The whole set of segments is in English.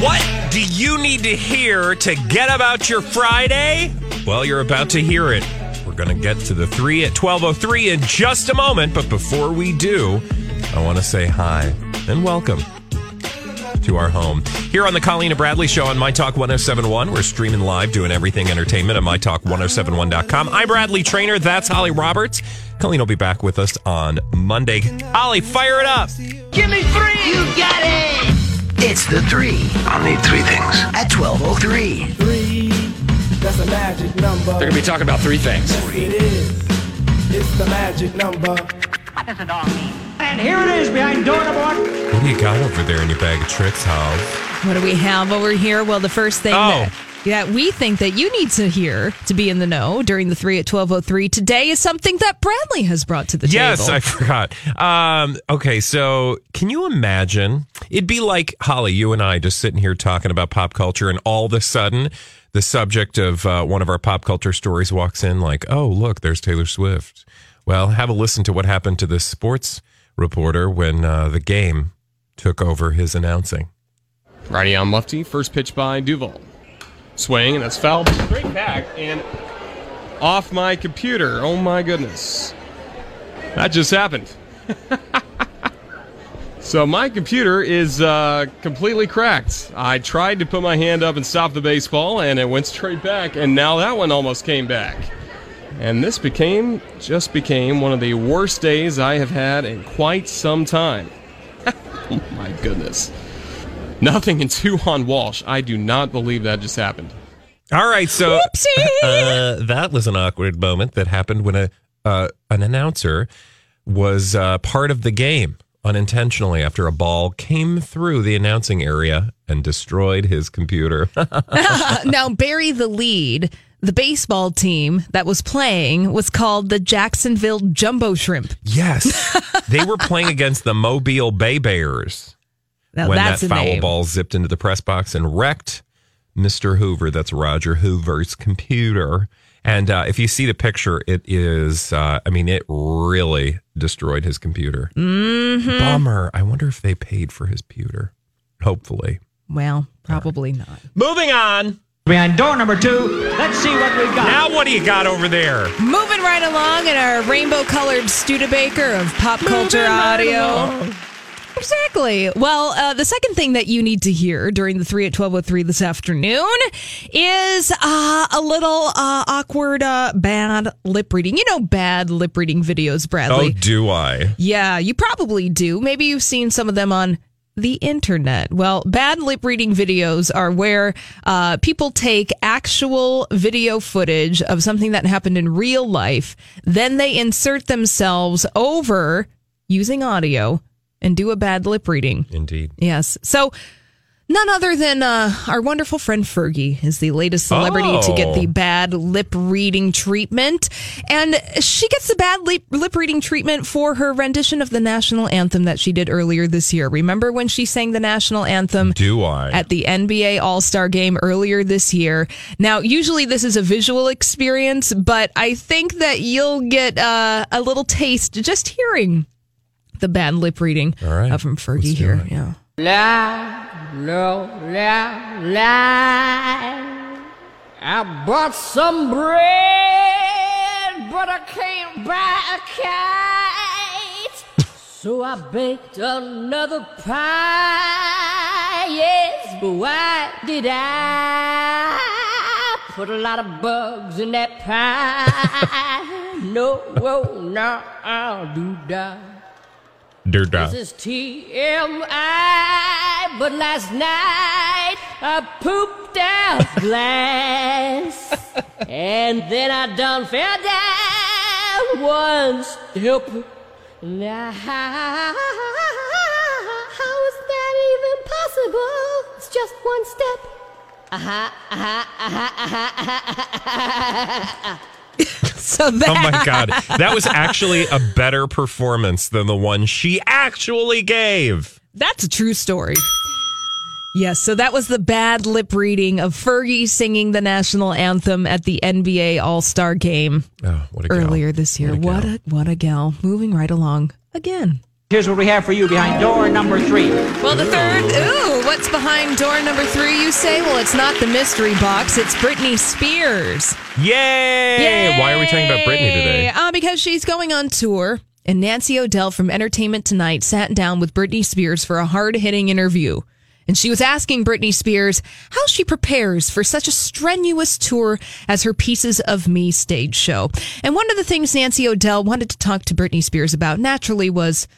What do you need to hear to get about your Friday? Well, you're about to hear it. We're going to get to the 3 at 1203 in just a moment, but before we do, I want to say hi and welcome to our home. Here on the Colleen and Bradley Show on My Talk 1071, we're streaming live, doing everything entertainment at MyTalk1071.com. I'm Bradley Traynor. That's Holly Roberts. Colleen will be back with us on Monday. Holly, fire it up. Give me three! You got it! It's the three I'll need three things. at 1203. Three, that's a magic number. They're going to be talking about three things. Yes, it is. It's the magic number. What does it all mean? And here it is behind door number one. What do you got over there in your bag of tricks, Hal? What do we have over here? Well, the first thing Oh. that, that we think that you need to hear to be in the know during the three at twelve oh three today is something that Bradley has brought to the Yes, table. Yes, I forgot. Um, okay, so can you imagine? It'd be like Holly, you and I just sitting here talking about pop culture, and all of a sudden, the subject of uh, one of our pop culture stories walks in, like, "Oh, look, there's Taylor Swift." Well, have a listen to what happened to this sports reporter when uh, the game took over his announcing. Righty on lefty, first pitch by Duval. Swing, and that's foul. Straight back and off my computer. Oh my goodness. That just happened. so my computer is uh, completely cracked. I tried to put my hand up and stop the baseball, and it went straight back, and now that one almost came back. And this became, just became one of the worst days I have had in quite some time. oh my goodness. Nothing in two on Walsh. I do not believe that just happened. All right, so Whoopsie! uh, that was an awkward moment that happened when a uh, an announcer was uh, part of the game unintentionally after a ball came through the announcing area and destroyed his computer. now bury the lead. The baseball team that was playing was called the Jacksonville Jumbo Shrimp. yes, they were playing against the Mobile Bay Bears Now when that's that foul name. ball zipped into the press box and wrecked Mr. Hoover. That's Roger Hoover's computer. And uh, if you see the picture, it is, uh, I mean, it really destroyed his computer. Mm-hmm. Bummer. I wonder if they paid for his computer. Hopefully. Well, probably not. Moving on. Behind door number two. Let's see what we've got. Now, what do you got over there? Moving right along in our rainbow colored Studebaker of pop culture audio. Exactly. Well, uh, the second thing that you need to hear during the 3 at 1203 this afternoon is uh, a little uh, awkward, uh, bad lip reading. You know, bad lip reading videos, Bradley. Oh, do I? Yeah, you probably do. Maybe you've seen some of them on the internet. Well, bad lip reading videos are where uh, people take actual video footage of something that happened in real life, then they insert themselves over using audio and do a bad lip reading. Indeed. Yes. So none other than uh, our wonderful friend Fergie is the latest celebrity to get Oh. the bad lip reading treatment. And she gets the bad lip, lip reading treatment for her rendition of the national anthem that she did earlier this year. Remember when she sang the national anthem? Do I? At the NBA All Star game earlier this year. Now, usually this is a visual experience, but I think that you'll get uh, a little taste just hearing the bad lip reading All right. uh, from Fergie Let's here. it. Yeah. La, la, la, la. I bought some bread, but I can't buy a kite. so I baked another pie. Yes, but Why did I put a lot of bugs in that pie? No, oh, no, I'll do that. Doodah. This is TMI, but last night I pooped out glass. and then I done fell down one step. Now, how is that even possible? It's just one step. Uh-huh, uh-huh, uh-huh, uh-huh, uh-huh. So that, Oh my God. That was actually a better performance than the one she actually gave. That's a true story. Yes, so that was the bad lip reading of Fergie singing the national anthem at the NBA All Star game Oh, what a gal. earlier this year. What a what a gal! Moving right along again. Here's what we have for you behind door number three. Well, the third. Ooh, what's behind door number three? You say? Well, it's not the mystery box. It's Britney Spears. Yay! Yay! Why are we talking about Britney today? Uh, because she's going on tour, and Nancy O'Dell from Entertainment Tonight sat down with Britney Spears for a hard hitting interview. And she was asking Britney Spears how she prepares for such a strenuous tour as her Pieces of Me stage show. And one of the things Nancy O'Dell wanted to talk to Britney Spears about naturally was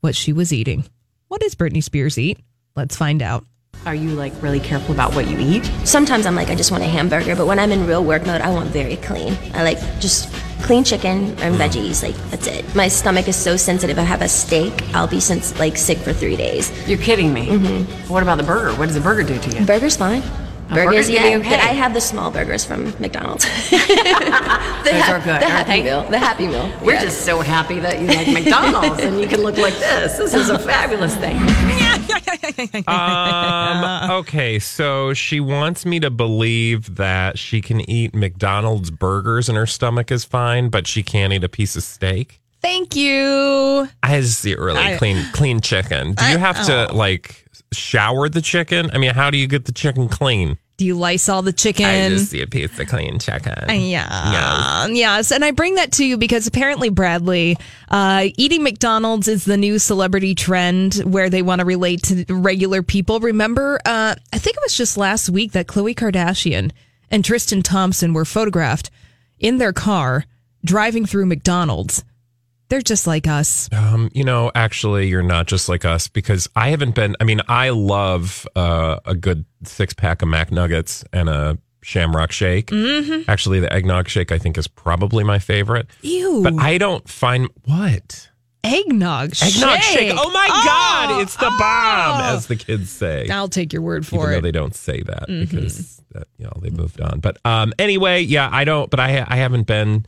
what she was eating. What does Britney Spears eat? Let's find out. Are you like really careful about what you eat? Sometimes I'm like, I just want a hamburger, but when I'm in real work mode, I want very clean. I like just clean chicken and veggies. Like that's it. My stomach is so sensitive. I have a steak, I'll be since like sick for three days. You're kidding me. Mm-hmm. What about the burger? What does the burger do to you? Burger's fine. A burger's yeah, okay. I have the small burgers from McDonald's. the Those are good, The Happy they? Meal. The Happy Meal. We're Yeah. just so happy that you like McDonald's and you can look like this. This is a fabulous thing. Um, okay, so she wants me to believe that she can eat McDonald's burgers and her stomach is fine, but she can't eat a piece of steak. Thank you. I see really I- clean clean chicken. Do you I- have to oh. like shower the chicken? I mean, how do you get the chicken clean? Do you Lysol the chicken? I just see a piece of clean chicken. Yeah. Yes. And I bring that to you because apparently, Bradley, uh, eating McDonald's is the new celebrity trend where they want to relate to regular people. Remember, uh, I think it was just last week that Khloe Kardashian and Tristan Thompson were photographed in their car driving through McDonald's. They're just like us. Um, you know, actually, you're not just like us because I haven't been. I mean, I love uh, a good six pack of McNuggets and a Shamrock Shake. Mhm. Actually, the eggnog shake I think is probably my favorite. Ew. But I don't find what Eggnog shake. eggnog shake. Oh my Oh, god, it's the bomb, as the kids say. I'll take your word Even for though it. they don't say that Mhm. because that, you know they moved on. But um, anyway, yeah, I don't. But I I haven't been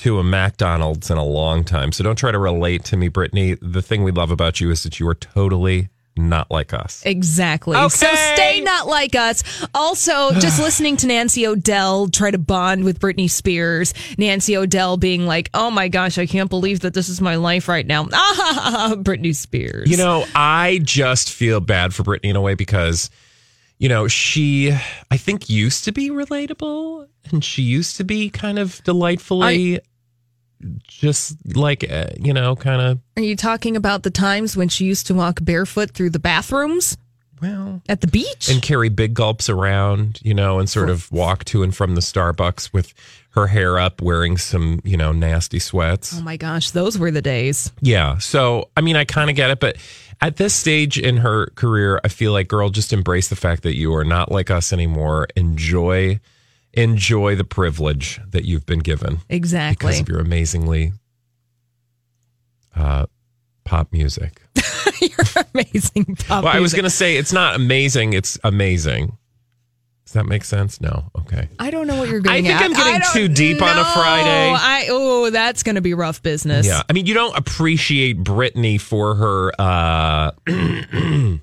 to a McDonald's in a long time, so don't try to relate to me, Britney. The thing we love about you is that you are totally not like us. Exactly. Okay. So stay not like us. Also, just listening to Nancy O'Dell try to bond with Britney Spears. Nancy O'Dell being like, "Oh my gosh, I can't believe that this is my life right now." Ah, Britney Spears. You know, I just feel bad for Britney in a way because, you know, she, I think, used to be relatable and she used to be kind of delightfully just like, uh, you know, kind of. Are you talking about the times when she used to walk barefoot through the bathrooms? Well, at the beach. And carry big gulps around, you know, and sort of walk to and from the Starbucks with her hair up, wearing some, you know, nasty sweats. Oh my gosh, those were the days. Yeah. So, I mean, I kind of get it, but at this stage in her career, I feel like, girl, just embrace the fact that you are not like us anymore. Enjoy, enjoy the privilege that you've been given Exactly. because of your amazingly uh, pop music. Amazing pop well, I was going to say it's not amazing; it's amazing. Does that make sense? No. Okay. I don't know what you're getting I think at. I'm getting too deep on a. Friday. I oh, that's going to be rough business. Yeah. I mean, you don't appreciate Britney for her uh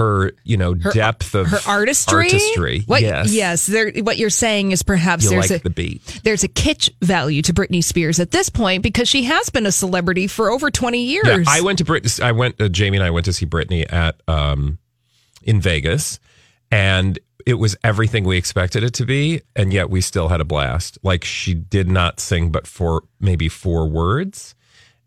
her, you know, depth of her artistry. Artistry. What, yes. There, what you're saying is perhaps You there's like a the beat. there's a kitsch value to Britney Spears at this point because she has been a celebrity for over 20 years. Yeah, I went to Brit. I went. Uh, Jamie and I went to see Britney at um in Vegas, and it was everything we expected it to be, and yet we still had a blast. Like she did not sing, but for maybe four words,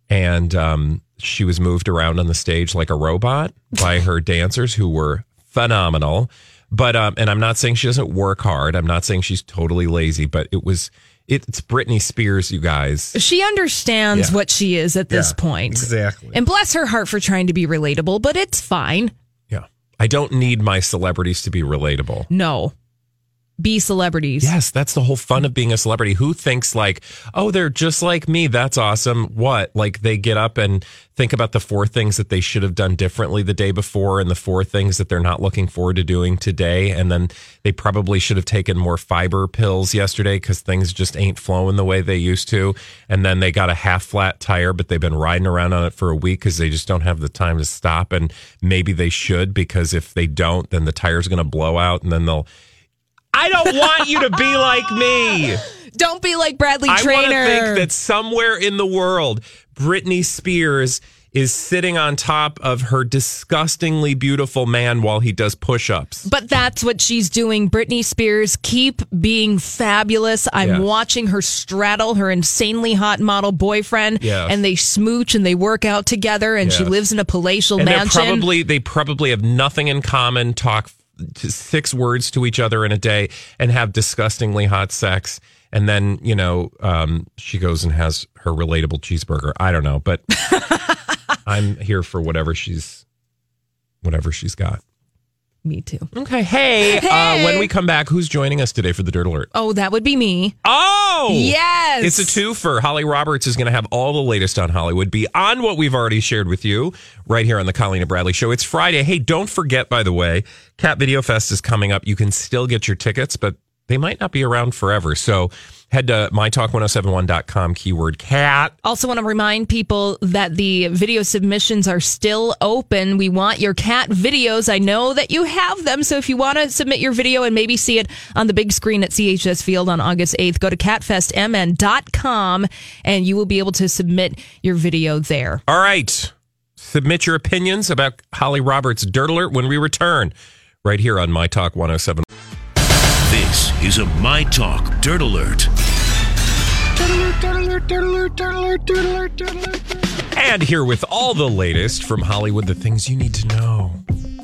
and um she was moved around on the stage like a robot by her dancers who were phenomenal. But um, and I'm not saying she doesn't work hard. I'm not saying she's totally lazy. But it was it's Britney Spears, you guys. She understands Yeah. what she is at this Yeah, point. exactly. And bless her heart for trying to be relatable, but it's fine. Yeah, I don't need my celebrities to be relatable. No. Be celebrities. Yes, that's the whole fun of being a celebrity. Who thinks like, oh, they're just like me? That's awesome. What? Like they get up and think about the four things that they should have done differently the day before and the four things that they're not looking forward to doing today. And then they probably should have taken more fiber pills yesterday because things just ain't flowing the way they used to. And then they got a half flat tire, but they've been riding around on it for a week because they just don't have the time to stop. And maybe they should because if they don't, then the tire's going to blow out and then they'll. I don't want you to be like me. Don't be like Bradley Traynor. I want to think that somewhere in the world, Britney Spears is sitting on top of her disgustingly beautiful man while he does push ups. But that's what she's doing. Britney Spears, keep being fabulous. I'm Yes. watching her straddle her insanely hot model boyfriend, Yes. and they smooch and they work out together, and she lives in a palatial And mansion. probably they probably have nothing in common, talk six words to each other in a day, and have disgustingly hot sex. And then, you know, um, she goes and has her relatable cheeseburger. I don't know, but I'm here for whatever she's whatever she's got. Me too. Okay. Hey, Uh, when we come back, who's joining us today for the Dirt Alert? Oh, that would be me. Oh, Yes. It's a twofer. Holly Roberts is going to have all the latest on Hollywood beyond what we've already shared with you right here on the Colleen and Bradley Show. It's Friday. Hey, don't forget, by the way, Cat Video Fest is coming up. You can still get your tickets, but they might not be around forever. So head to mytalk1071.com, keyword cat. Also, want to remind people that the video submissions are still open. We want your cat videos. I know that you have them. So if you want to submit your video and maybe see it on the big screen at CHS Field on August 8th, go to catfestmn.com and you will be able to submit your video there. All right. Submit your opinions about Holly Roberts' Dirt Alert when we return right here on My Talk 107. Is a My Talk Dirt Alert. And here with all the latest from Hollywood, the things you need to know.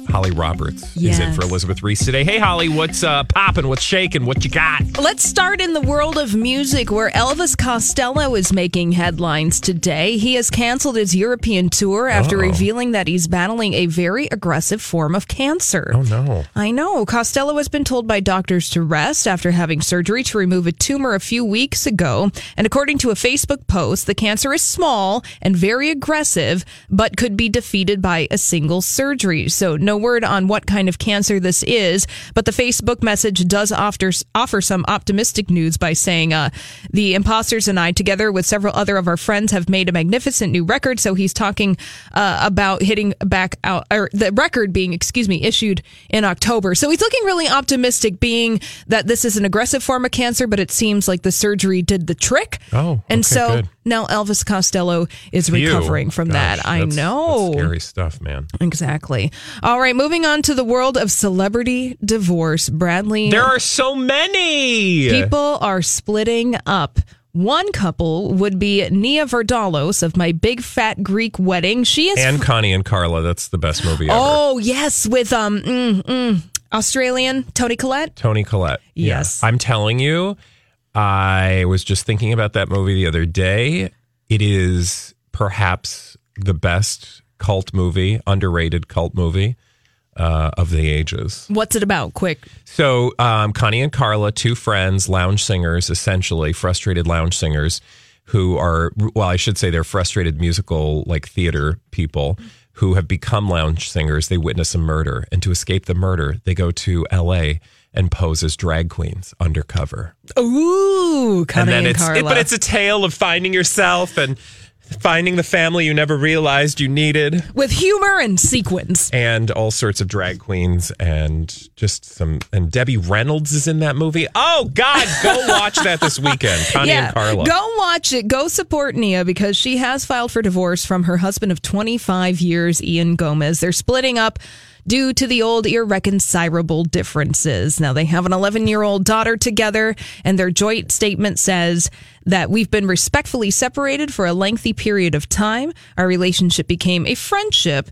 Holly Roberts is in for Elizabeth Ries today. Hey, Holly, what's uh, popping? What's shaking? What you got? Let's start in the world of music where Elvis Costello is making headlines today. He has canceled his European tour after Uh-oh. revealing that he's battling a very aggressive form of cancer. Oh, no. I know. Costello has been told by doctors to rest after having surgery to remove a tumor a few weeks ago. And according to a Facebook post, the cancer is small and very aggressive, but could be defeated by a single surgery. So no word on what kind of cancer this is, but the Facebook message does offer, offer some optimistic news by saying, uh, the imposters and I, together with several other of our friends, have made a magnificent new record. So he's talking uh, about hitting back out, or the record being, excuse me, issued in October. So he's looking really optimistic, being that this is an aggressive form of cancer, but it seems like the surgery did the trick. Oh, and okay, so good. now Elvis Costello is recovering from Gosh, that. I that's- know. scary stuff, man. Exactly. All right, moving on to the world of celebrity divorce. Bradley. There are so many. People are splitting up. One couple would be Nia Vardalos of My Big Fat Greek Wedding. She is. and Connie and Carla. That's the best movie ever. oh, yes, with um mm, mm, Australian Toni Collette. Toni Collette. Yeah. Yes. I'm telling you, I was just thinking about that movie the other day. It is perhaps the best cult movie, underrated cult movie uh, of the ages. What's it about? Quick. So, um, Connie and Carla, two friends, lounge singers, essentially frustrated lounge singers, who are well, I should say they're frustrated musical like theater people who have become lounge singers. They witness a murder, and to escape the murder, they go to L.A. and pose as drag queens undercover. Ooh, Connie and then and it's Carla. it- but it's a tale of finding yourself and finding the family you never realized you needed with humor and sequins. and all sorts of drag queens and just some and Debbie Reynolds is in that movie. Oh God, go watch that this weekend. Connie and Carla. Go watch it. Go support Nia because she has filed for divorce from her husband of 25 years, Ian Gomez. They're splitting up due to the old irreconcilable differences. Now they have an 11 year old daughter together, and their joint statement says that we've been respectfully separated for a lengthy period of time. Our relationship became a friendship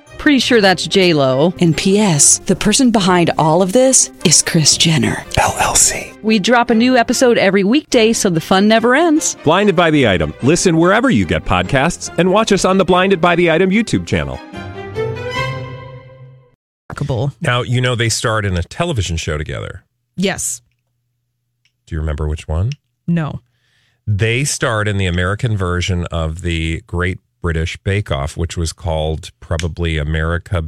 Pretty sure that's J Lo. And P.S. The person behind all of this is Kris Jenner LLC. We drop a new episode every weekday, so the fun never ends. Blinded by the item. Listen wherever you get podcasts, and watch us on the Blinded by the Item YouTube channel. Now you know they starred in a television show together. Yes. Do you remember which one? No. They starred in the American version of the Great British Bake Off, which was called probably America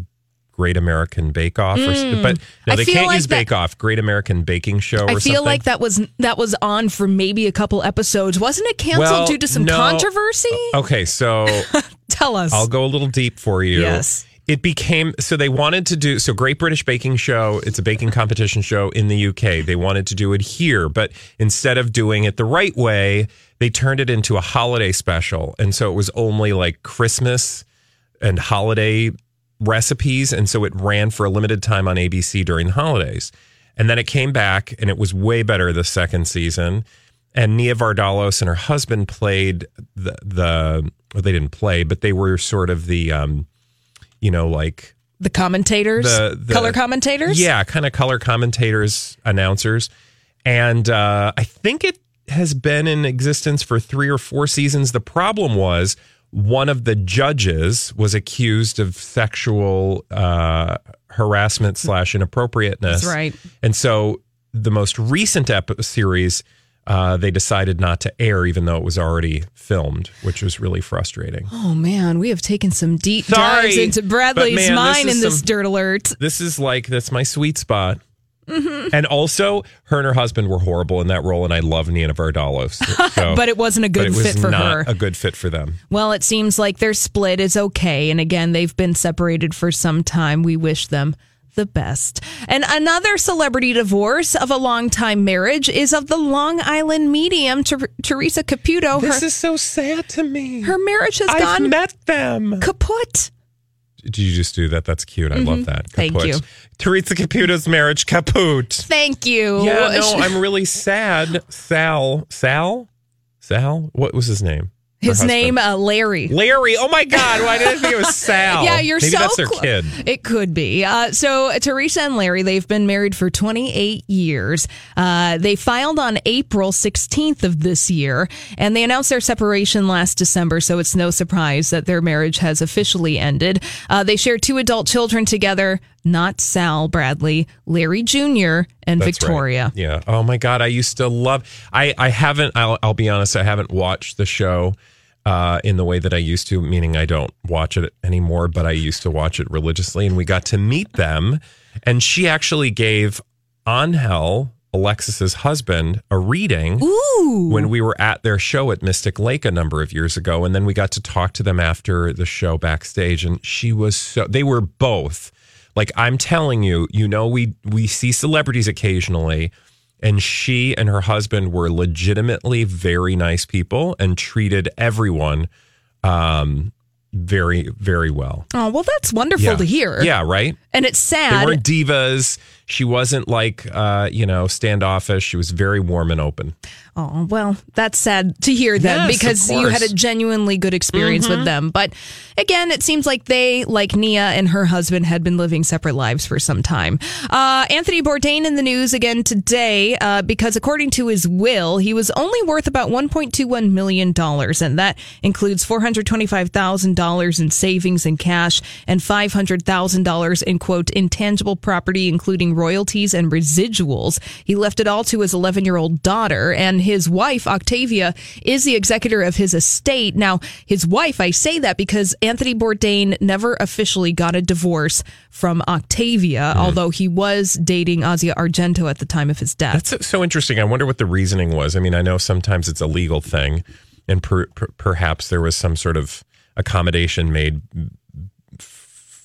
Great American Bake Off, or, Mm. but no, they can't like use that- Bake Off. Great American Baking Show. Or I feel something. like that was that was on for maybe a couple episodes. Wasn't it canceled Well, due to some no. controversy? Okay, so Tell us. I'll go a little deep for you. Yes. It became so they wanted to do so Great British Baking Show, it's a baking competition show in the UK. They wanted to do it here, but instead of doing it the right way, they turned it into a holiday special. And so it was only like Christmas and holiday recipes and so it ran for a limited time on ABC during the holidays. And then it came back and it was way better the second season. And Nia Vardalos and her husband played the the well, they didn't play, but they were sort of the um you know like the commentators, the, the color commentators. Yeah, kind of color commentators, announcers. And uh I think it has been in existence for 3 or 4 seasons. The problem was one of the judges was accused of sexual uh harassment slash inappropriateness. That's right. And so the most recent ep- series, uh, they decided not to air, even though it was already filmed, which was really frustrating. Oh man, we have taken some deep Sorry, dives into Bradley's man, mind is in this some- dirt alert. This is like that's my sweet spot. Mhm. And also, her and her husband were horrible in that role, and I love Nina Vardalos. So, But it wasn't a good but it was fit for her. A good fit for them. Well, it seems like their split is okay. And again, they've been separated for some time. We wish them the best. And another celebrity divorce of a longtime marriage is of the Long Island medium, Ter- Teresa Caputo. This her, is so sad to me. Her marriage has I've gone met them kaput. Did you just do that? That's cute. I Mhm. love that. Thank you. Teresa Caputo's marriage kaput. Thank you. Yeah, no, I'm really sad. Sal, Sal, Sal. What was his name? His husband. name, uh, Larry. Larry. Oh my God! Why did I think it was Sal? Yeah, you're Maybe so that's their clo- kid. It could be. Uh, so Teresa and Larry, they've been married for 28 years. Uh, they filed on April 16th of this year, and they announced their separation last December. So it's no surprise that their marriage has officially ended. Uh, they share two adult children together. Not Sal Bradley, Larry Jr. and That's Victoria. right. Yeah. Oh my God, I used to love. I I haven't. I'll I'll be honest. I haven't watched the show. Uh, in the way that I used to, meaning I don't watch it anymore, but I used to watch it religiously, and we got to meet them. And she actually gave Angel, Alexis's husband, a reading Ooh. when we were at their show at Mystic Lake a number of years ago. And then we got to talk to them after the show backstage. And she was so, they were both like, I'm telling you, you know, we, we see celebrities occasionally. And she and her husband were legitimately very nice people and treated everyone um, very, very well. Oh, well, that's wonderful yeah. to hear. Yeah, right? And it's sad. They weren't divas. She wasn't like, uh, you know, standoffish. She was very warm and open. Oh, well, that's sad to hear then Yes, because you had a genuinely good experience Mhm. with them. But again, it seems like they, like Nia and her husband, had been living separate lives for some time. Uh, Anthony Bourdain in the news again today uh, because according to his will, he was only worth about $1.21 million. And that includes $425,000 in savings and cash and $500,000 in quote, intangible property, including royalties and residuals. He left it all to his 11 year old daughter and his wife, Octavia, is the executor of his estate. Now, his wife, I say that because Anthony Bourdain never officially got a divorce from Octavia, hmm. although he was dating Asia Argento at the time of his death. That's so- interesting. I wonder what the reasoning was. I mean, I know sometimes it's a legal thing, and per, per, perhaps there was some sort of accommodation made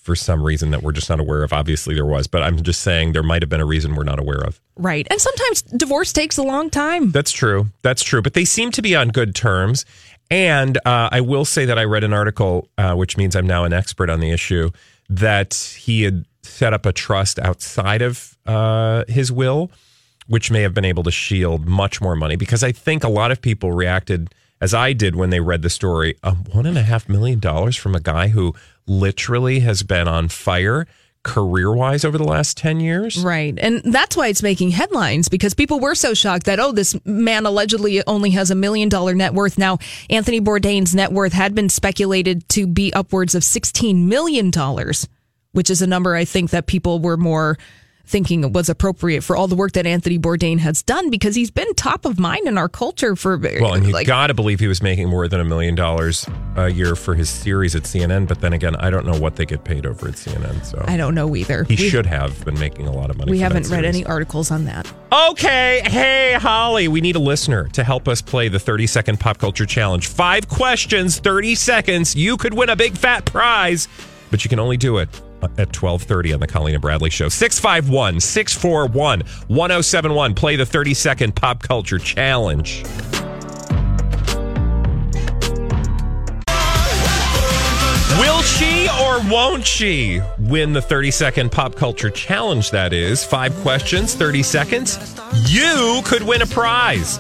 for some reason that we're just not aware of. Obviously, there was, but I'm just saying there might have been a reason we're not aware of. Right. And sometimes divorce takes a long time. That's true. That's true. But they seem to be on good terms. And uh, I will say that I read an article, uh, which means I'm now an expert on the issue, that he had set up a trust outside of uh, his will, which may have been able to shield much more money. Because I think a lot of people reacted as I did when they read the story. One and a half million dollars from a guy who literally has been on fire career wise over the last 10 years. Right. And that's why it's making headlines because people were so shocked that, oh, this man allegedly only has a million dollar net worth. Now, Anthony Bourdain's net worth had been speculated to be upwards of $16 million, which is a number I think that people were more thinking was appropriate for all the work that Anthony Bourdain has done because he's been top of mind in our culture for Well, and you like got to believe he was making more than a million dollars a year for his series at CNN. But then again, I don't know what they get paid over at CNN. So I don't know either. He We- should have been making a lot of money. We haven't read any articles on that. Okay. Hey, Holly, we need a listener to help us play the 30 second pop culture challenge. Five questions, 30 seconds. You could win a big fat prize, but you can only do it at 1230 on the Colleen and Bradley show. 651 641 1071. Play the 30 second pop culture challenge. Will she or won't she win the 30 second pop culture challenge? That is five questions, 30 seconds. You could win a prize.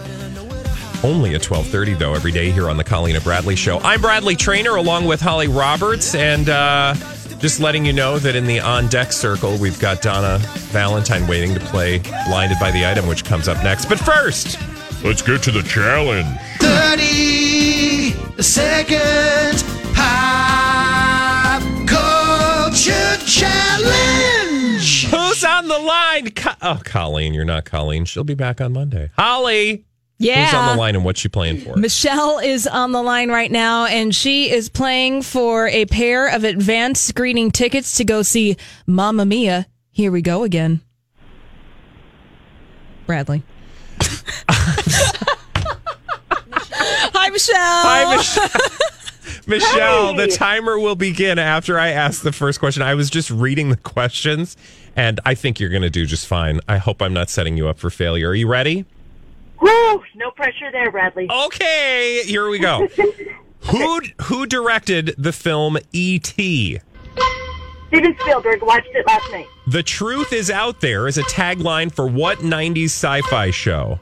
Only at 12:30 though every day here on the Colleen and Bradley show. I'm Bradley Traynor along with Holly Roberts and uh just letting you know that in the on deck circle we've got Donna Valentine waiting to play Blinded by the Item which comes up next. But first, let's get to the challenge. 30 second pop culture challenge. Who's on the line? Co- oh, Colleen, you're not Colleen. She'll be back on Monday. Holly. Yeah. Who's on the line and what's she playing for? Michelle is on the line right now, and she is playing for a pair of advanced screening tickets to go see Mamma Mia. Here we go again. Bradley. Hi, Michelle. Hi, Michelle. Michelle, the timer will begin after I ask the first question. I was just reading the questions, and I think you're going to do just fine. I hope I'm not setting you up for failure. Are you ready? Woo! No pressure there, Bradley. Okay, here we go. who who directed the film E.T.? Steven Spielberg watched it last night. The truth is out there is a tagline for what 90s sci-fi show?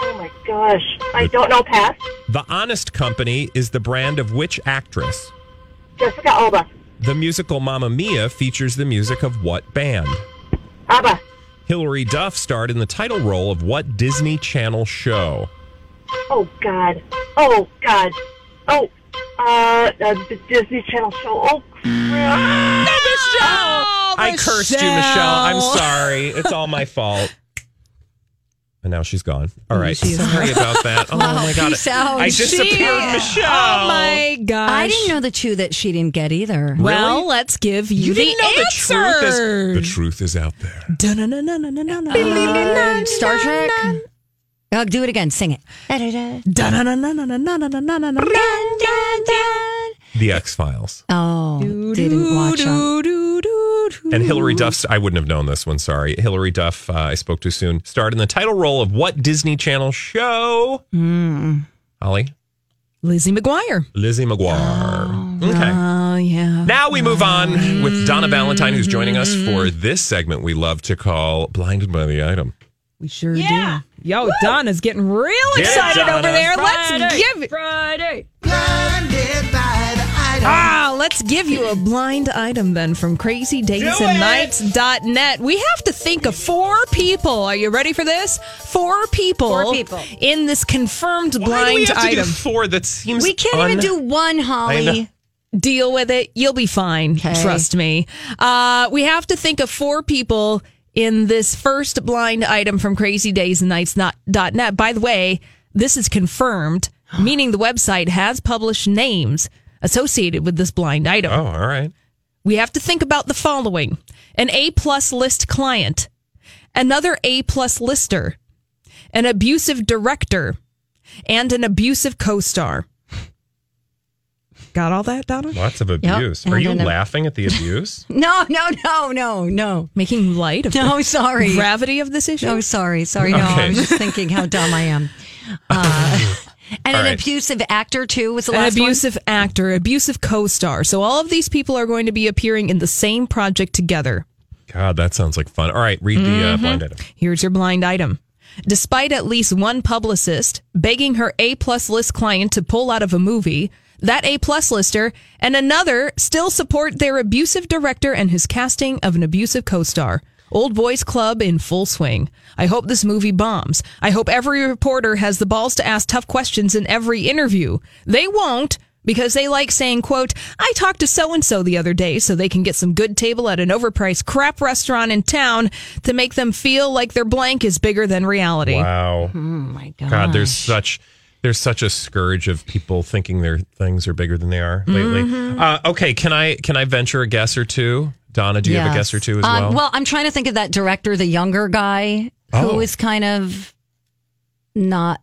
Oh my gosh. I don't know past. The Honest Company is the brand of which actress? Jessica Alba. The musical Mamma Mia features the music of what band? ABBA. Hilary Duff starred in the title role of what Disney Channel show? Oh God. Oh God. Oh. Uh, uh the Disney Channel show. Oh. crap. I cursed you, Michelle. I'm sorry. It's all my fault. And now she's gone. All right. she is Sorry gone. about that. Oh my god. Peace out. I disappeared, She- Michelle. Oh my gosh. I didn't know the two that she didn't get either. Well, let's give you, You the didn't know the truth is answer. the truth is out there. Star Trek. Oh, do it again. Sing it. The X Files. Oh, didn't watch them. And Hilary Duff's, I wouldn't have known this one, sorry. Hilary Duff, uh, I spoke too soon, starred in the title role of what Disney Channel show? Holly? Lizzie McGuire. Lizzie McGuire. okay. Oh, yeah. Now we move on with Donna Valentine, who's joining us for this segment we love to call Blinded by the Item. We sure do. Yo, Donna's getting real Get it, excited Donna. over there. Let's give it. Friday. Ah, let's give you a blind item then from crazydaysandnights.net. We have to think of four people. Are you ready for this? Four people. Four people. In this confirmed Why do blind we have to item. do four? That seems We can't even do one, I know. Holly. Deal with it. You'll be fine. Okay. Trust me. Uh, we have to think of four people in this first blind item from crazydaysandnights.net. By the way, this is confirmed, meaning the website has published names associated with this blind item. Oh, all right. we have to think about the following an A plus list client, another A plus lister, an abusive director, and an abusive co star. Got all that, Donna? Lots of abuse. Are and you then laughing at the abuse? No, no, no, no, no. Making light of No, the sorry. gravity of this issue? No, sorry, sorry. No, Okay. I'm just thinking how dumb I am. Uh, and All an right. abusive actor too was the An last abusive actor, abusive co-star. So all of these people are going to be appearing in the same project together. God, that sounds like fun. All right, read the Mm-hmm. uh, blind item. Here's your blind item. Despite at least one publicist begging her A plus list client to pull out of a movie, that A plus lister and another still support their abusive director and his casting of an abusive co-star. Old Boys Club in full swing. I hope this movie bombs. I hope every reporter has the balls to ask tough questions in every interview. They won't because they like saying, quote, I talked to so and so the other day so they can get some good table at an overpriced crap restaurant in town to make them feel like their blank is bigger than reality. Wow. Oh my god. God, there's such there's such a scourge of people thinking their things are bigger than they are lately. Mm-hmm. Uh, okay, can I can I venture a guess or two? Donna, do you have a guess or two as Um, well? well, I'm trying to think of that director, the younger guy, Oh. who is kind of not.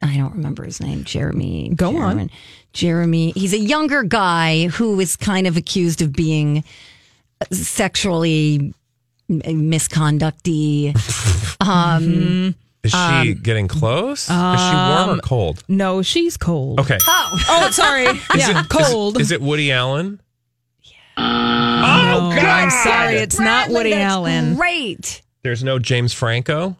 I don't remember his name. Jeremy. Go on. Jeremy, Jeremy. He's a younger guy who is kind of accused of being sexually misconducty. um, Is she getting close? is she warm or um, cold? No, she's cold. Okay. oh, Oh, sorry. Is yeah, it- is it- cold. Is it Woody Allen? Oh, God. I'm sorry. It's not Bradley, Woody that's Allen. Great. There's no James Franco.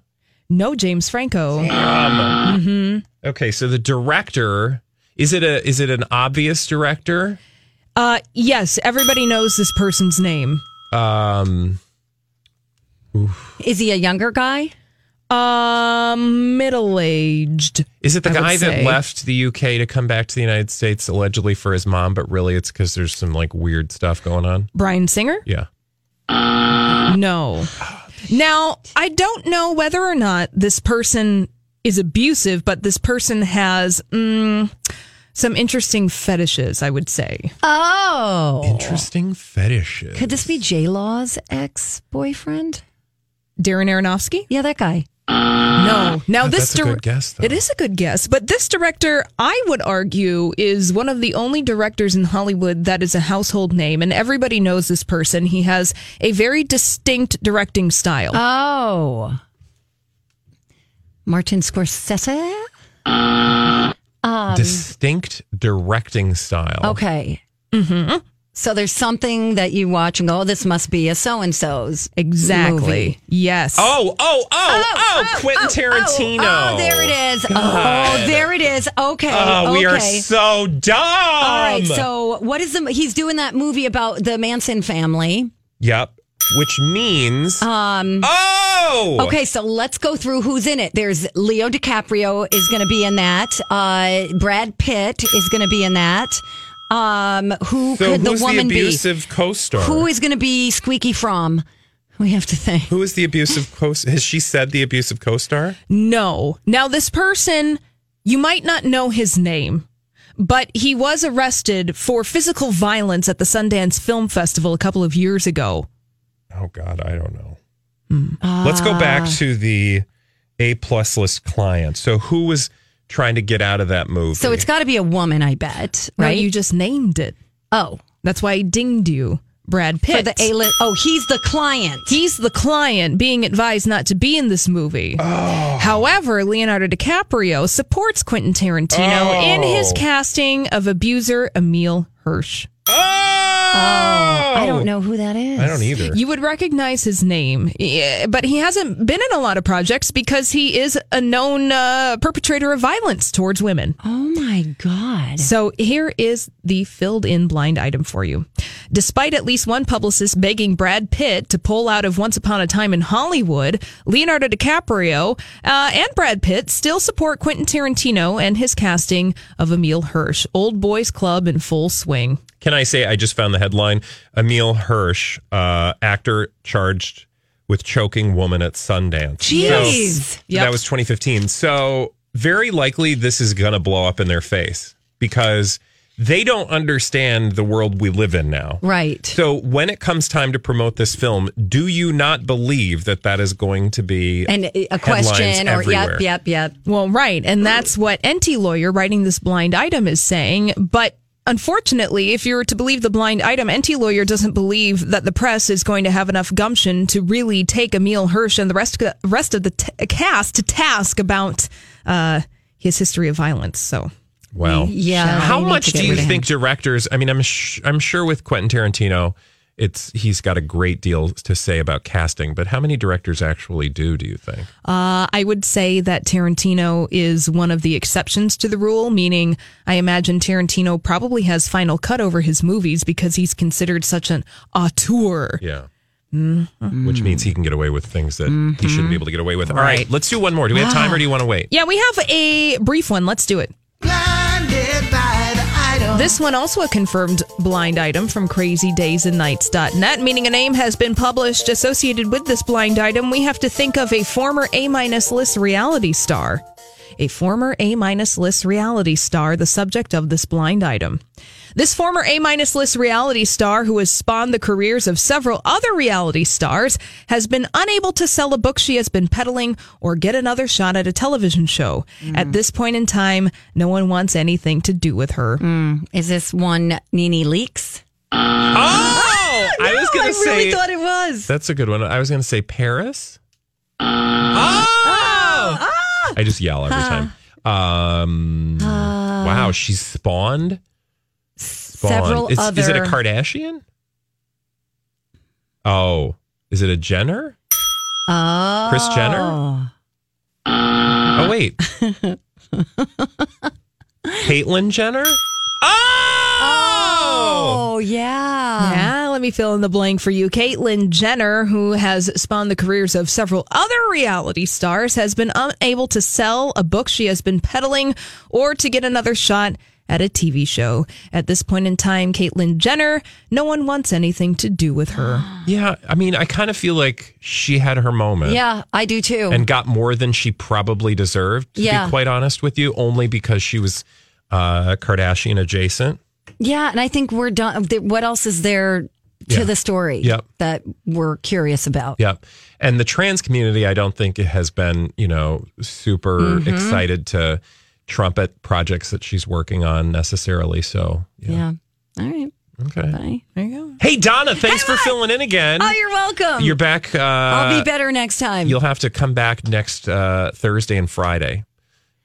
No, James Franco. Um, Okay, so the director is it a is it an obvious director? Uh, yes, everybody knows this person's name. Um, Is he a younger guy? Um, middle aged. is it the I guy that say. left the UK to come back to the United States allegedly for his mom, but really it's because there's some like weird stuff going on? Bryan Singer? Yeah. No. Now, I don't know whether or not this person is abusive, but this person has mm, some interesting fetishes, I would say. Oh, Interesting fetishes. Could this be J Law's ex boyfriend? Darren Aronofsky? Yeah, that guy. No. Ah. Now God, this that's a dir- good guess, though. It is a good guess, but this director, I would argue, is one of the only directors in Hollywood that is a household name, and everybody knows this person. He has a very distinct directing style. Oh. Martin Scorsese? Ah. Um, distinct directing style. Okay. Mm-hmm. So there's something that you watch and go, oh, this must be a so and so's. exactly. Yes. Oh, oh, oh, oh, Quentin Tarantino. Oh, there it is. Oh, there it is. Okay. Oh, we are so dumb. All right. So what is the? He's doing that movie about the Manson family. Yep. Which means. Um. oh. Okay, so let's go through who's in it. There's Leo DiCaprio is going to be in that. Uh, Brad Pitt is going to be in that. Um, who So could the woman the abusive be? co-star? Who is going to be Squeaky from? We have to think. Who is the abusive co? Has she said the abusive co-star? No. Now, this person, you might not know his name, but he was arrested for physical violence at the Sundance Film Festival a couple of years ago. Oh God, I don't know. Let's go back to the A plus list client. So who was trying to get out of that movie? So it's got to be a woman, I bet, No, right? you just named it. oh, That's why I dinged you. Brad Pitt. for the A list. Oh, he's the client. He's the client being advised not to be in this movie. Oh. However, Leonardo DiCaprio supports Quentin Tarantino in his Oh. casting of abuser Emile Hirsch. Oh, I don't know who that is. I don't either. You would recognize his name, yeah, but he hasn't been in a lot of projects because he is a known uh, perpetrator of violence towards women. Oh my god. So here is the filled in blind item for you. Despite at least one publicist begging Brad Pitt to pull out of Once Upon a Time in Hollywood, Leonardo DiCaprio uh, and Brad Pitt still support Quentin Tarantino and his casting of Emile Hirsch. Old Boys Club in full swing. Can I say I just found the headline? Emile Hirsch, uh, actor charged with choking woman at Sundance. Jeez. So, That was 2015. So very likely this is going to blow up in their face because they don't understand the world we live in now. Right. So when it comes time to promote this film, do you not believe that that is going to be And a question or everywhere? yep, yep, yep. Well, right. And that's what Enty Lawyer writing this blind item is saying. But unfortunately, if you're to believe the blind item, Enty Lawyer doesn't believe that the press is going to have enough gumption to really take Emile Hirsch and the rest, rest of the t- cast to task about uh, his history of violence. So. Well, Yeah, How much do you rid of him. think directors? I mean, I'm sh- I'm sure with Quentin Tarantino, it's he's got a great deal to say about casting. But how many directors actually do? Do you think? Uh, I would say that Tarantino is one of the exceptions to the rule, meaning I imagine Tarantino probably has final cut over his movies because he's considered such an auteur. Yeah. Mhm. Which means he can get away with things that he shouldn't be able to get away with. All right, Right. let's do one more. Do we have time, or do you want to wait? Yeah, we have a brief one. Let's do it. This one also a confirmed blind item from crazydaysandnights.net, meaning a name has been published associated with this blind item. We have to think of a former A minus list reality star. A former A minus list reality star, the subject of this blind item. This former A minus list reality star, who has spawned the careers of several other reality stars, has been unable to sell a book she has been peddling or get another shot at a television show. At mm. this point in time, no one wants anything to do with her. Mm. Is this one NeNe Leakes? Oh, I was going to say. I really thought it was. That's a good one. I was going to say Paris. Ah! Oh! Ah! I just yell every time. Um, wow, she's spawned. Spawned. Several is, is it a Kardashian? Oh, is it a Jenner? Oh. Kris Jenner? Oh wait, Caitlyn Jenner. Oh, Oh, yeah. Yeah, let me fill in the blank for you. Caitlyn Jenner, who has spawned the careers of several other reality stars, has been unable to sell a book she has been peddling or to get another shot at a TV show. At this point in time, Caitlyn Jenner, no one wants anything to do with her. yeah. I mean, I kind of feel like she had her moment. Yeah, I do too. and got more than she probably deserved. To Yeah. be quite honest with you, only because she was uh, Kardashian adjacent. yeah, and I think we're done. What else is there to Yeah. the story Yep. that we're curious about? Yep. And the trans community, I don't think it has been, you know, super Mhm. excited to trumpet projects that she's working on necessarily. So, Yeah. All right. okay. Bye. There you go. Hey, Donna, thanks for filling in again. Oh, you're welcome. You're back. Uh, I'll be better next time. You'll have to come back next uh, Thursday and Friday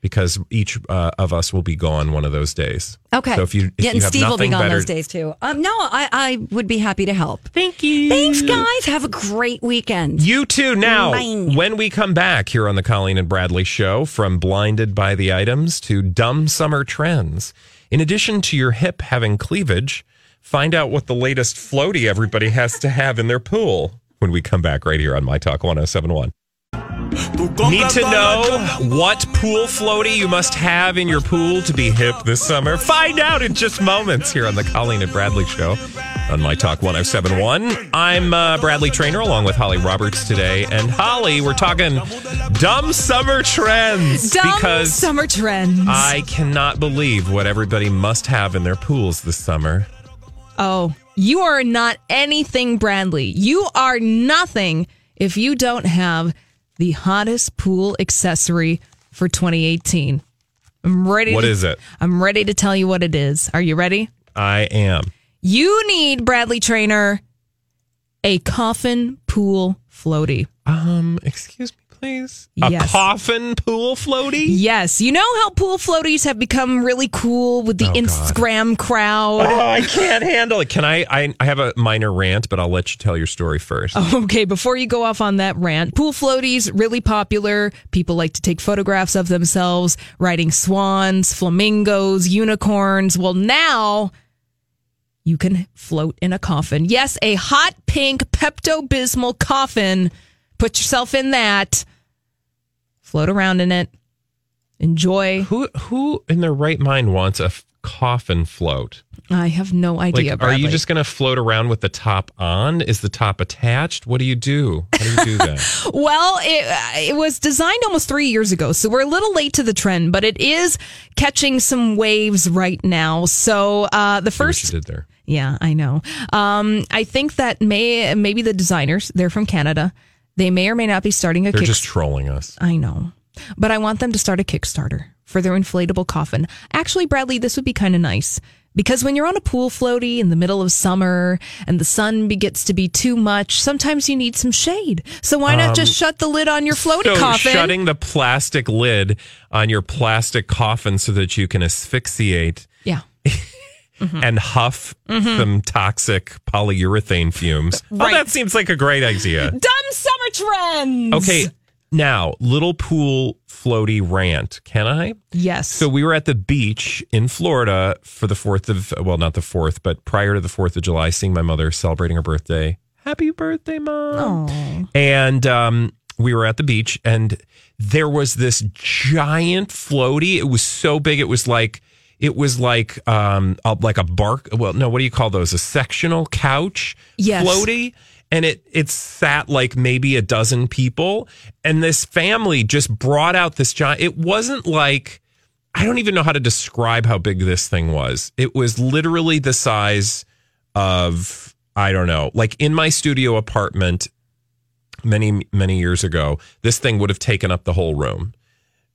because each uh, of us will be gone one of those days. Okay. So if you, if yeah, you have Steve will be gone better, those days too. Um, no, I, I would be happy to help. Thank you. Thanks, guys. Have a great weekend. You too. Now, Bye. when we come back here on the Colleen and Bradley show, from blinded by the items to dumb summer trends, in addition to your hip having cleavage, find out what the latest floaty everybody has to have in their pool when we come back right here on My Talk 1071. Need to know what pool floaty you must have in your pool to be hip this summer? Find out in just moments here on the Colleen and Bradley Show on My Talk 1071. I'm uh, Bradley Traynor along with Holly Roberts today. And Holly, we're talking dumb summer trends Dumb because summer trends. I cannot believe what everybody must have in their pools this summer. Oh, you are not anything, Bradley. You are nothing if you don't have the hottest pool accessory for 2018. I'm ready. What to, is it? I'm ready to tell you what it is. Are you ready? I am. You need Bradley Traynor a coffin pool floaty. Um, excuse me, please. A Yes. coffin pool floaty? Yes, you know how pool floaties have become really cool with the Oh, God. Instagram crowd. Oh, I can't handle it. Can I, I? I have a minor rant, but I'll let you tell your story first. Okay, before you go off on that rant, pool floaties really popular. People like to take photographs of themselves riding swans, flamingos, unicorns. Well, now you can float in a coffin. Yes, a hot pink Pepto Bismol coffin. Put yourself in that. Float around in it. Enjoy. Who who in their right mind wants a f- coffin float? I have no idea. Like, are you just going to float around with the top on? Is the top attached? What do you do? How do you do that? Well, it, it was designed almost three years ago, so we're a little late to the trend, but it is catching some waves right now. So uh, the first did there. Yeah, I know. Um, I think that may maybe the designers, they're from Canada. They may or may not be starting a kickstarter. They're kick- just trolling us. I know. But I want them to start a Kickstarter for their inflatable coffin. Actually, Bradley, this would be kind of nice. Because when you're on a pool floaty in the middle of summer and the sun be- gets to be too much, sometimes you need some shade. So why not just shut the lid on your floaty Um, so coffin? shutting the plastic lid on your plastic coffin so that you can asphyxiate yeah. and huff Mhm. some toxic polyurethane fumes. Right. Oh, that seems like a great idea. Dumb summer trends. Okay, now little pool floaty rant. Can I? Yes. So we were at the beach in Florida for the fourth of well, not the fourth, but prior to the fourth of July, seeing my mother celebrating her birthday. Happy birthday, mom! And um, we were at the beach, and there was this giant floaty. It was so big, it was like it was like um a, like a bark. Well, no, what do you call those? A sectional couch Yes. floaty. And it it sat like maybe a dozen people, and this family just brought out this giant. It wasn't like I don't even know how to describe how big this thing was. It was literally the size of I don't know, like in my studio apartment many many years ago. This thing would have taken up the whole room.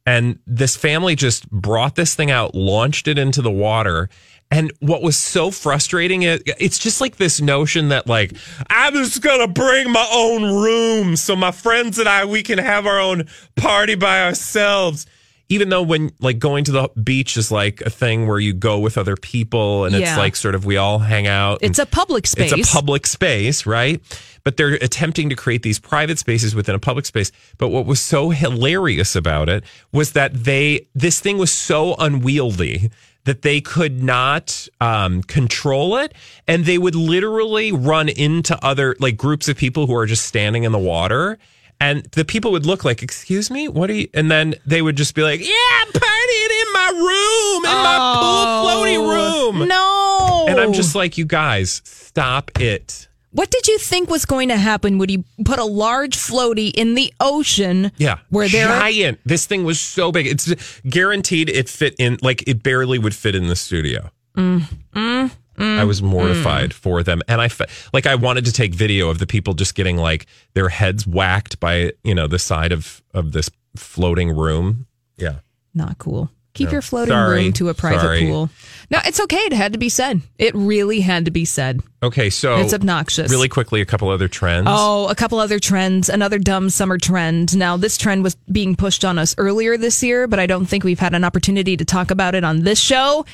And this family just brought this thing out, launched it into the water. And what was so frustrating, it, it's just like this notion that like, I'm just going to bring my own room so my friends and I, we can have our own party by ourselves. Even though when like going to the beach is like a thing where you go with other people and it's like sort of we all hang out. It's a public space. It's a public space, right? But they're attempting to create these private spaces within a public space. But what was so hilarious about it was that they this thing was so unwieldy that they could not um, control it, and they would literally run into other like groups of people who are just standing in the water. And the people would look like, "Excuse me, what are you?" And then they would just be like, "Yeah, I'm partying in my room, in my pool floaty room." No. And I'm just like, you guys, stop it. What did you think was going to happen? Would you put a large floaty in the ocean? Yeah. Where there are- giant. This thing was so big. It's guaranteed it fit in like it barely would fit in the studio. Mm, mm, mm, I was mortified mm. for them. And I fe- like I wanted to take video of the people just getting like their heads whacked by, you know, the side of of this floating room. Yeah. Not cool. Keep No. your floating Sorry. room to a private Sorry. pool. No, it's okay. It had to be said. It really had to be said. Okay, so It's obnoxious. Really quickly a couple other trends. Oh, a couple other trends. Another dumb summer trend. Now, this trend was being pushed on us earlier this year, but I don't think we've had an opportunity to talk about it on this show.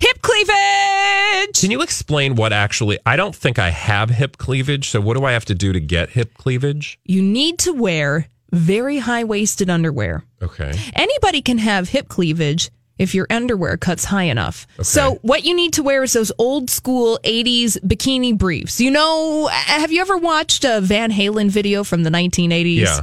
Hip cleavage. Can you explain what actually I don't think I have hip cleavage, so what do I have to do to get hip cleavage? You need to wear very high waisted underwear. Okay. Anybody can have hip cleavage if your underwear cuts high enough. Okay. So what you need to wear is those old school 80s bikini briefs. You know, have you ever watched a Van Halen video from the 1980s? Yeah.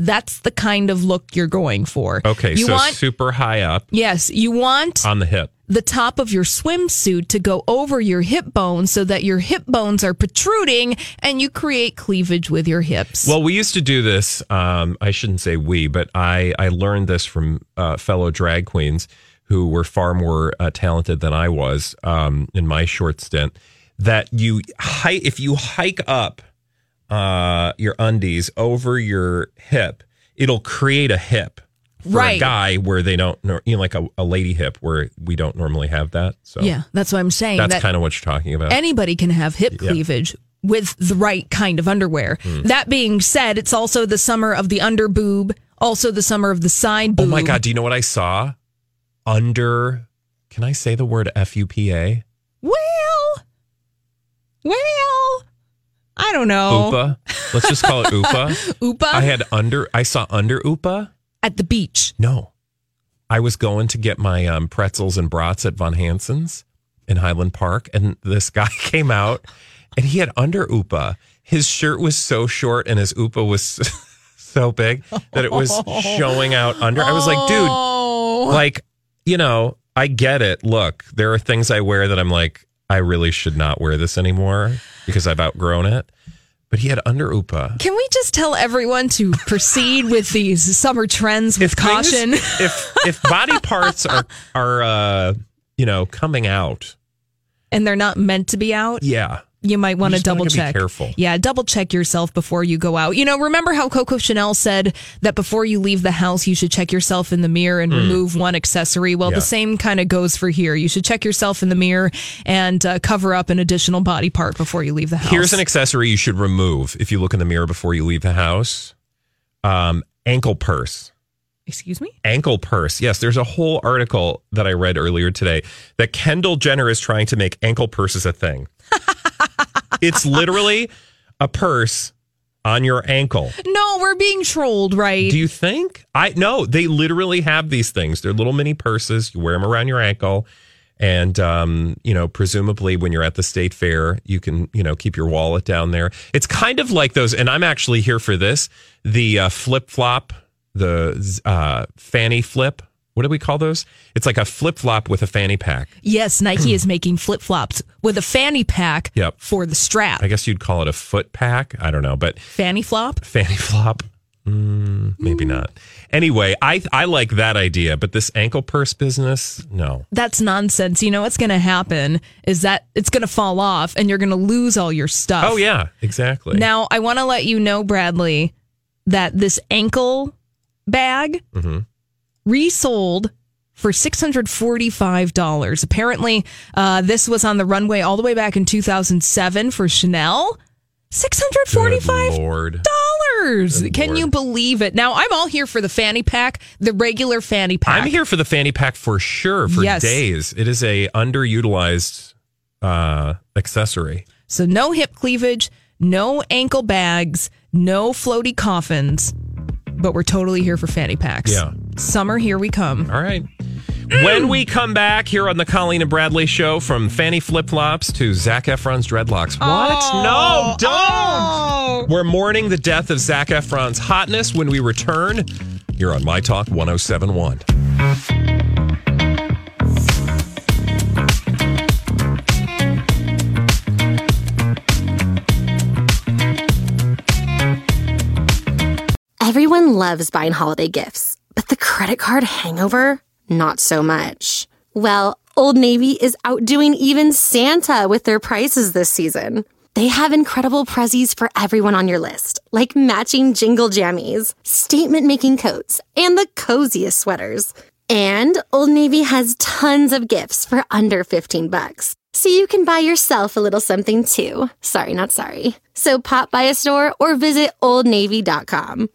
That's the kind of look you're going for. Okay, You so want super high up Yes, you want on the hip. the top of your swimsuit to go over your hip bones so that your hip bones are protruding and you create cleavage with your hips. Well, we used to do this. Um, I shouldn't say we, but I, I learned this from uh, fellow drag queens who were far more uh, talented than I was um, in my short stint. That you hike if you hike up uh, your undies over your hip, it'll create a hip for Right. a guy where they don't, nor- you know, like a, a lady hip where we don't normally have that. So yeah, that's what I'm saying. that's that kind of what you're talking about. anybody can have hip Yeah. cleavage with the right kind of underwear. Hmm. That being said, it's also the summer of the under boob, also the summer of the side boob. Oh my god! Do you know what I saw? Under, can I say the word F U P A? Well, well, I don't know. Oopa. Let's just call it Oopa. Oopa? I had under. I saw under Oopa at the beach. No, I was going to get my um, pretzels and brats at Von Hanson's in Highland Park, and this guy came out, and he had under Oopa. His shirt was so short, and his Oopa was so big that it was showing out under. I was like, Oh. dude, like you know, I get it. Look, there are things I wear that I'm like, I really should not wear this anymore because I've outgrown it. But he had under Oopa. Can we just tell everyone to proceed with these summer trends with things- caution? if if body parts are are uh you know coming out and they're not meant to be out? yeah you might want to double be check. careful. Yeah, double check yourself before you go out. You know, remember how Coco Chanel said that before you leave the house, you should check yourself in the mirror and Mm. remove one accessory? Well, Yeah. the same kind of goes for here. You should check yourself in the mirror and uh, cover up an additional body part before you leave the house. Here's an accessory you should remove if you look in the mirror before you leave the house. Um, ankle purse. Excuse me? Ankle purse. Yes, there's a whole article that I read earlier today that Kendall Jenner is trying to make ankle purses a thing. It's literally a purse on your ankle. No, we're being trolled, right? Do you think? I no, they literally have these things. They're little mini purses. You wear them around your ankle. And um, you know, presumably when you're at the state fair, you can, you know, keep your wallet down there. It's kind of like those, and I'm actually here for this, the uh, flip flop, the uh, fanny flip. What do we call those? It's like a flip flop with a fanny pack. yes, Nike is making flip flops with a fanny pack Yep. for the strap. I guess you'd call it a foot pack. I don't know, but Fanny flop? fanny flop. Mm, maybe not. Anyway, I I like that idea, but this ankle purse business, no. That's nonsense. You know what's going to happen is that it's going to fall off and you're going to lose all your stuff. Oh yeah, exactly. Now, I want to let you know, Bradley, that this ankle bag Mhm. Resold for $645. Apparently, uh, this was on the runway all the way back in 2007 for Chanel. $645 Good dollars. Can Lord. you believe it? Now I'm all here for the fanny pack, the regular fanny pack. I'm here for the fanny pack for sure for Yes. days. It is a underutilized uh accessory. So no hip cleavage, no ankle bags, no floaty coffins, but we're totally here for fanny packs. Yeah. Summer, here we come. All right. When we come back here on the Colleen and Bradley show, from fanny flip flops to Zac Efron's dreadlocks. What? Oh. no, don't. Oh. We're mourning the death of Zac Efron's hotness when we return here on My Talk 1071. Everyone loves buying holiday gifts, but the credit card hangover? Not so much. Well, Old Navy is outdoing even Santa with their prices this season. They have incredible prezzies for everyone on your list, like matching jingle jammies, statement making coats, and the coziest sweaters. And Old Navy has tons of gifts for under 15 bucks. So you can buy yourself a little something too. Sorry, not sorry. So pop by a store or visit oldnavy.com.